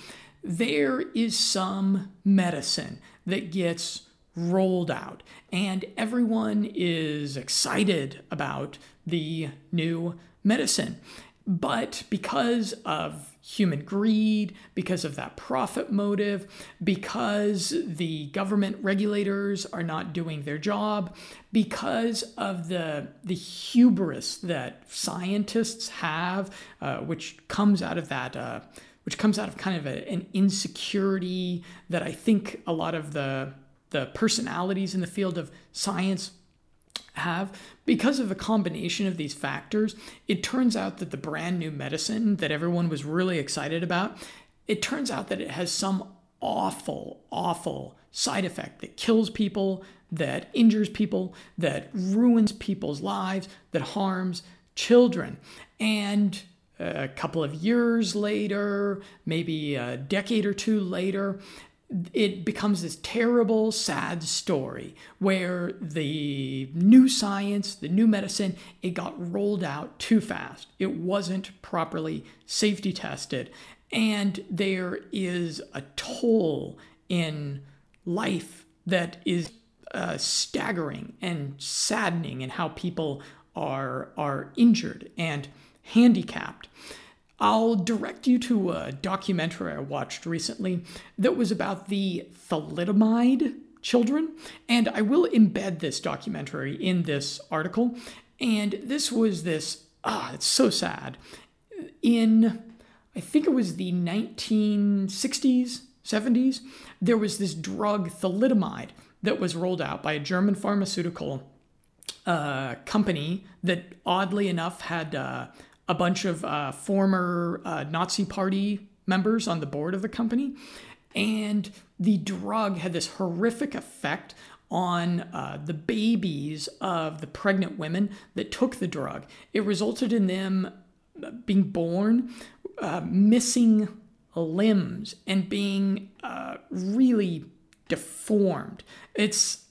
There is some medicine that gets rolled out, and everyone is excited about the new medicine. But because of human greed, because of that profit motive, because the government regulators are not doing their job, because of the, the hubris that scientists have, uh, which comes out of that. Uh, which comes out of kind of a, an insecurity that I think a lot of the the personalities in the field of science have because of a combination of these factors it turns out that the brand new medicine that everyone was really excited about it turns out that it has some awful awful side effect that kills people that injures people that ruins people's lives that harms children. And a couple of years later, maybe a decade or two later, it becomes this terrible, sad story where the new science, the new medicine, it got rolled out too fast. It wasn't properly safety tested. And there is a toll in life that is uh, staggering and saddening in how people are, are injured and handicapped. I'll direct you to a documentary I watched recently that was about the thalidomide children, and I will embed this documentary in this article. And this was this, ah, it's so sad. In, I think it was the 1960s, 70s, there was this drug thalidomide that was rolled out by a German pharmaceutical uh, company that oddly enough had uh, a bunch of uh, former uh, Nazi Party members on the board of the company. And the drug had this horrific effect on uh, the babies of the pregnant women that took the drug. It resulted in them being born uh, missing limbs and being uh, really deformed. It's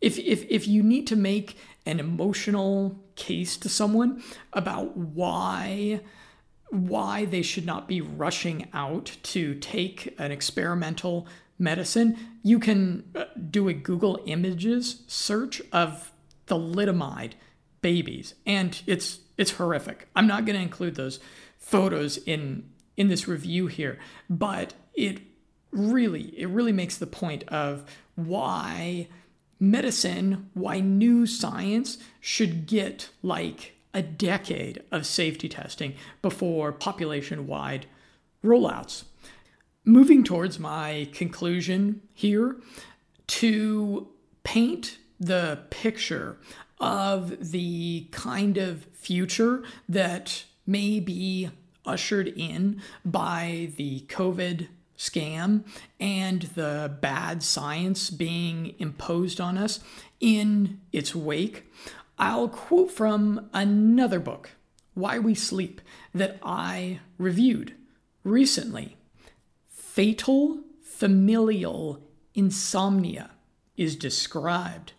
if, if if you need to make an emotional case to someone about why why they should not be rushing out to take an experimental medicine, you can uh, do a Google Images search of thalidomide babies, and it's it's horrific. I'm not going to include those photos in in this review here, but it really it really makes the point of why medicine, why new science should get like a decade of safety testing before population wide rollouts. Moving towards my conclusion here, to paint the picture of the kind of future that may be ushered in by the COVID scam and the bad science being imposed on us in its wake, I'll quote from another book, Why We Sleep, that I reviewed recently. Fatal familial insomnia is described.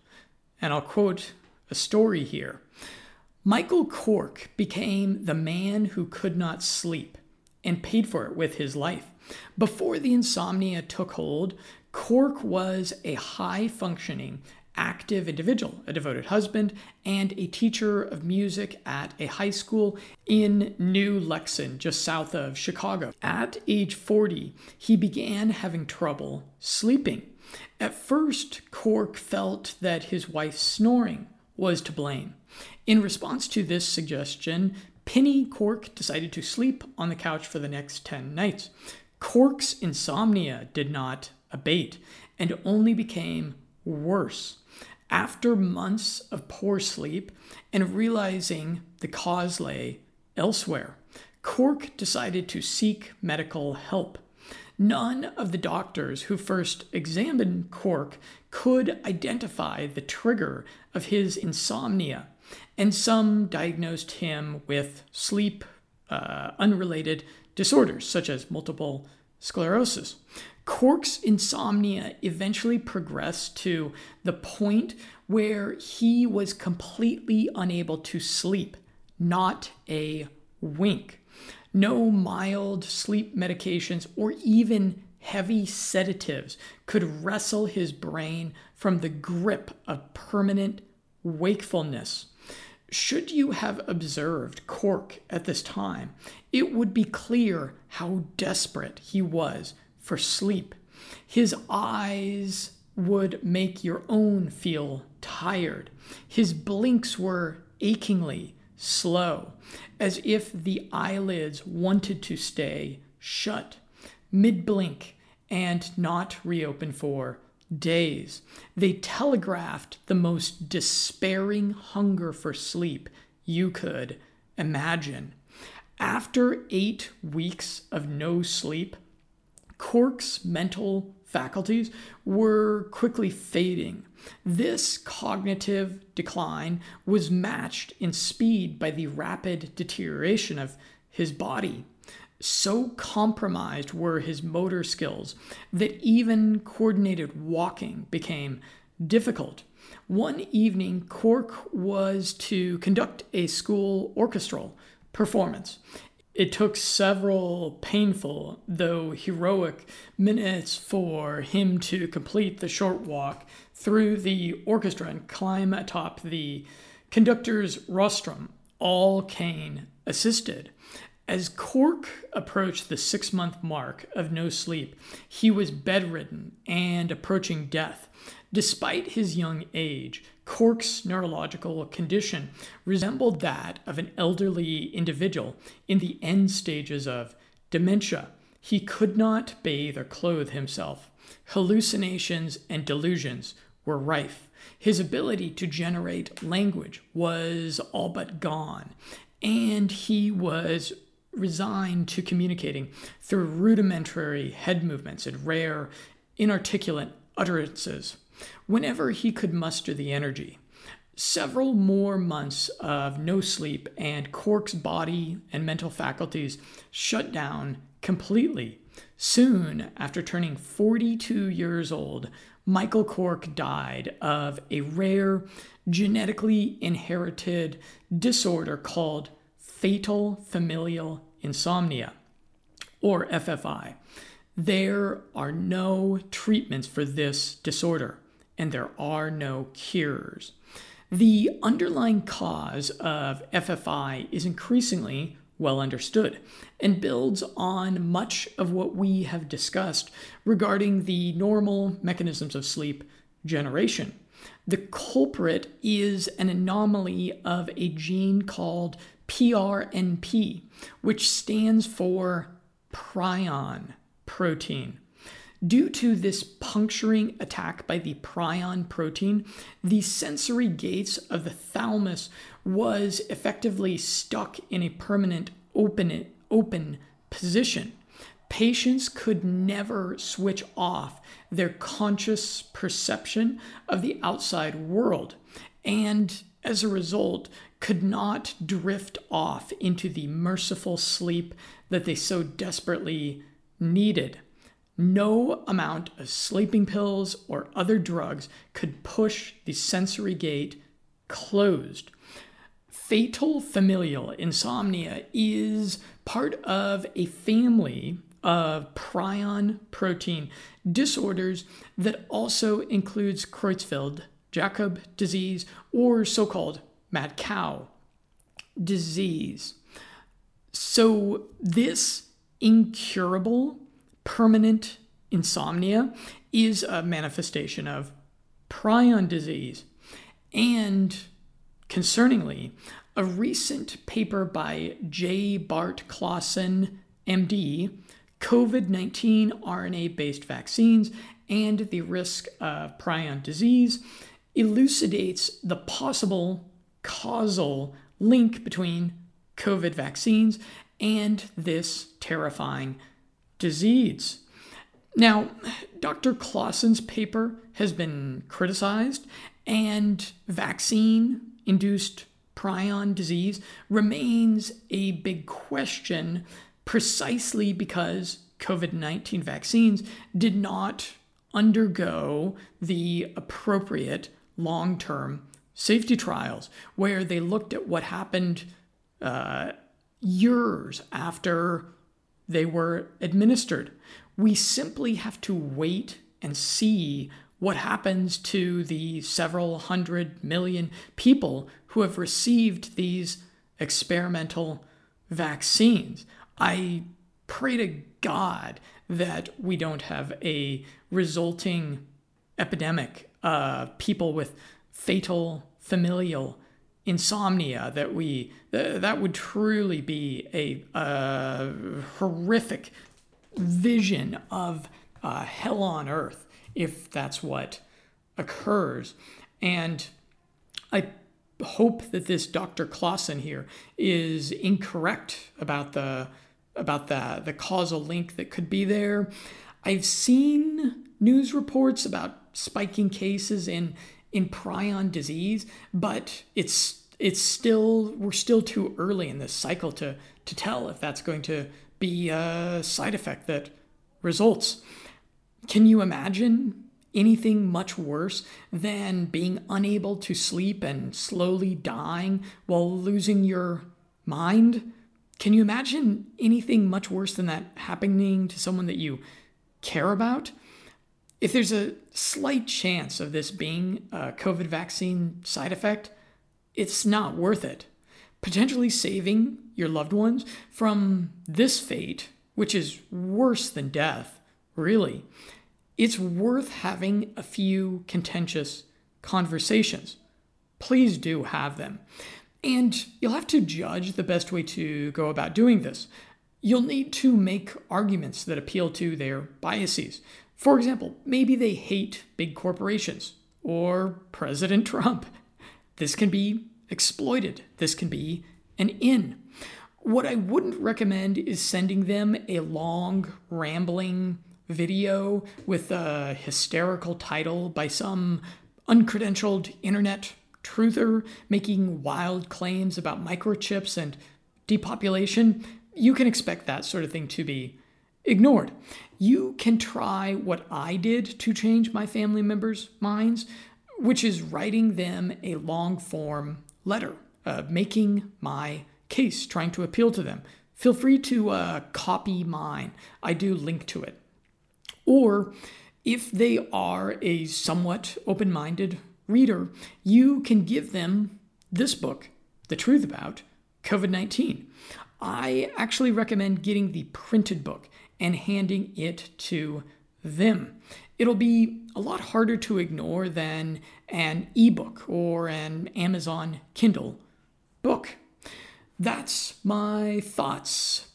And I'll quote a story here. Michael Corke became the man who could not sleep and paid for it with his life. Before the insomnia took hold, Corke was a high functioning, active individual, a devoted husband, and a teacher of music at a high school in New Lexington, just south of Chicago. At age 40, he began having trouble sleeping. At first, Corke felt that his wife's snoring was to blame. In response to this suggestion, Penny Corke decided to sleep on the couch for the next 10 nights. Corke's insomnia did not abate and only became worse. After months of poor sleep and realizing the cause lay elsewhere, Corke decided to seek medical help. None of the doctors who first examined Corke could identify the trigger of his insomnia and some diagnosed him with sleep uh, unrelated disorders, such as multiple sclerosis. Corke's insomnia eventually progressed to the point where he was completely unable to sleep, not a wink. No mild sleep medications or even heavy sedatives could wrestle his brain from the grip of permanent wakefulness. Should you have observed Corke at this time, it would be clear how desperate he was for sleep. His eyes would make your own feel tired. His blinks were achingly slow, as if the eyelids wanted to stay shut, mid blink, and not reopen for days. They telegraphed the most despairing hunger for sleep you could imagine. After eight weeks of no sleep, Corke's mental faculties were quickly fading. This cognitive decline was matched in speed by the rapid deterioration of his body. So compromised were his motor skills that even coordinated walking became difficult. One evening, Corke was to conduct a school orchestral performance. It took several painful, though heroic, minutes for him to complete the short walk through the orchestra and climb atop the conductor's rostrum, all cane assisted. As Corke approached the six month mark of no sleep, he was bedridden and approaching death. Despite his young age, Corke's neurological condition resembled that of an elderly individual in the end stages of dementia. He could not bathe or clothe himself. Hallucinations and delusions were rife. His ability to generate language was all but gone, and he was resigned to communicating through rudimentary head movements and rare, inarticulate utterances whenever he could muster the energy. Several more months of no sleep, and Corke's body and mental faculties shut down completely. Soon after turning 42 years old, Michael Corke died of a rare, genetically inherited disorder called fatal familial insomnia, or FFI. There are no treatments for this disorder, and there are no cures. The underlying cause of FFI is increasingly well understood and builds on much of what we have discussed regarding the normal mechanisms of sleep generation. The culprit is an anomaly of a gene called PRNP, which stands for prion protein. Due to this puncturing attack by the prion protein, the sensory gates of the thalamus was effectively stuck in a permanent open, open position. Patients could never switch off their conscious perception of the outside world, and as a result, could not drift off into the merciful sleep that they so desperately needed. No amount of sleeping pills or other drugs could push the sensory gate closed. Fatal familial insomnia is part of a family of prion protein disorders that also includes Creutzfeldt Jakob disease or so called mad cow disease. So, this incurable permanent insomnia is a manifestation of prion disease. And concerningly, a recent paper by J. Bart Classen, MD, COVID 19 RNA based vaccines and the risk of prion disease elucidates the possible causal link between COVID vaccines and this terrifying disease. Now, Dr. Classen's paper has been criticized, and vaccine induced prion disease remains a big question precisely because COVID 19 vaccines did not undergo the appropriate long term safety trials where they looked at what happened uh, years after they were administered. We simply have to wait and see what happens to the several hundred million people who have received these experimental vaccines. I pray to God that we don't have a resulting epidemic of people with fatal familial insomnia that we that would truly be a, a horrific vision of uh, hell on earth if that's what occurs. And i hope that this dr classen here is incorrect about the about the the causal link that could be there. I've seen news reports about spiking cases in in prion disease but it's it's still we're still too early in this cycle to to tell if that's going to be a side effect that results. Can you imagine anything much worse than being unable to sleep and slowly dying while losing your mind? Can you imagine anything much worse than that happening to someone that you care about? If there's a slight chance of this being a COVID vaccine side effect, it's not worth it. Potentially saving your loved ones from this fate, which is worse than death, really, it's worth having a few contentious conversations. Please do have them. And you'll have to judge the best way to go about doing this. You'll need to make arguments that appeal to their biases. For example, maybe they hate big corporations or President Trump. This can be exploited. This can be an in. What I wouldn't recommend is sending them a long, rambling video with a hysterical title by some uncredentialed internet truther making wild claims about microchips and depopulation. You can expect that sort of thing to be ignored. You can try what I did to change my family members' minds, which is writing them a long form letter, uh, making my case, trying to appeal to them. Feel free to uh, copy mine. I do link to it. Or if they are a somewhat open minded reader, you can give them this book, The Truth About COVID 19. I actually recommend getting the printed book and handing it to them. It'll be a lot harder to ignore than an ebook or an Amazon Kindle book. That's my thoughts.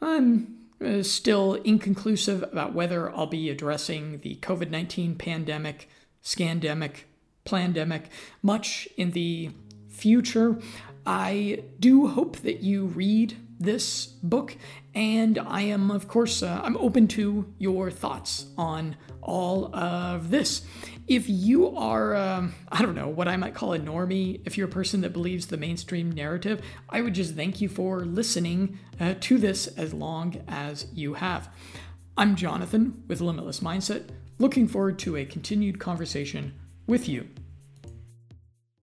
I'm uh, still inconclusive about whether I'll be addressing the COVID 19 pandemic, scandemic, plandemic much in the future. I do hope that you read this book and i am of course uh, i'm open to your thoughts on all of this. If you are um, i don't know what i might call a normie if you're a person that believes the mainstream narrative i would just thank you for listening uh, to this as long as you have. I'm jonathan with limitless mindset looking forward to a continued conversation with you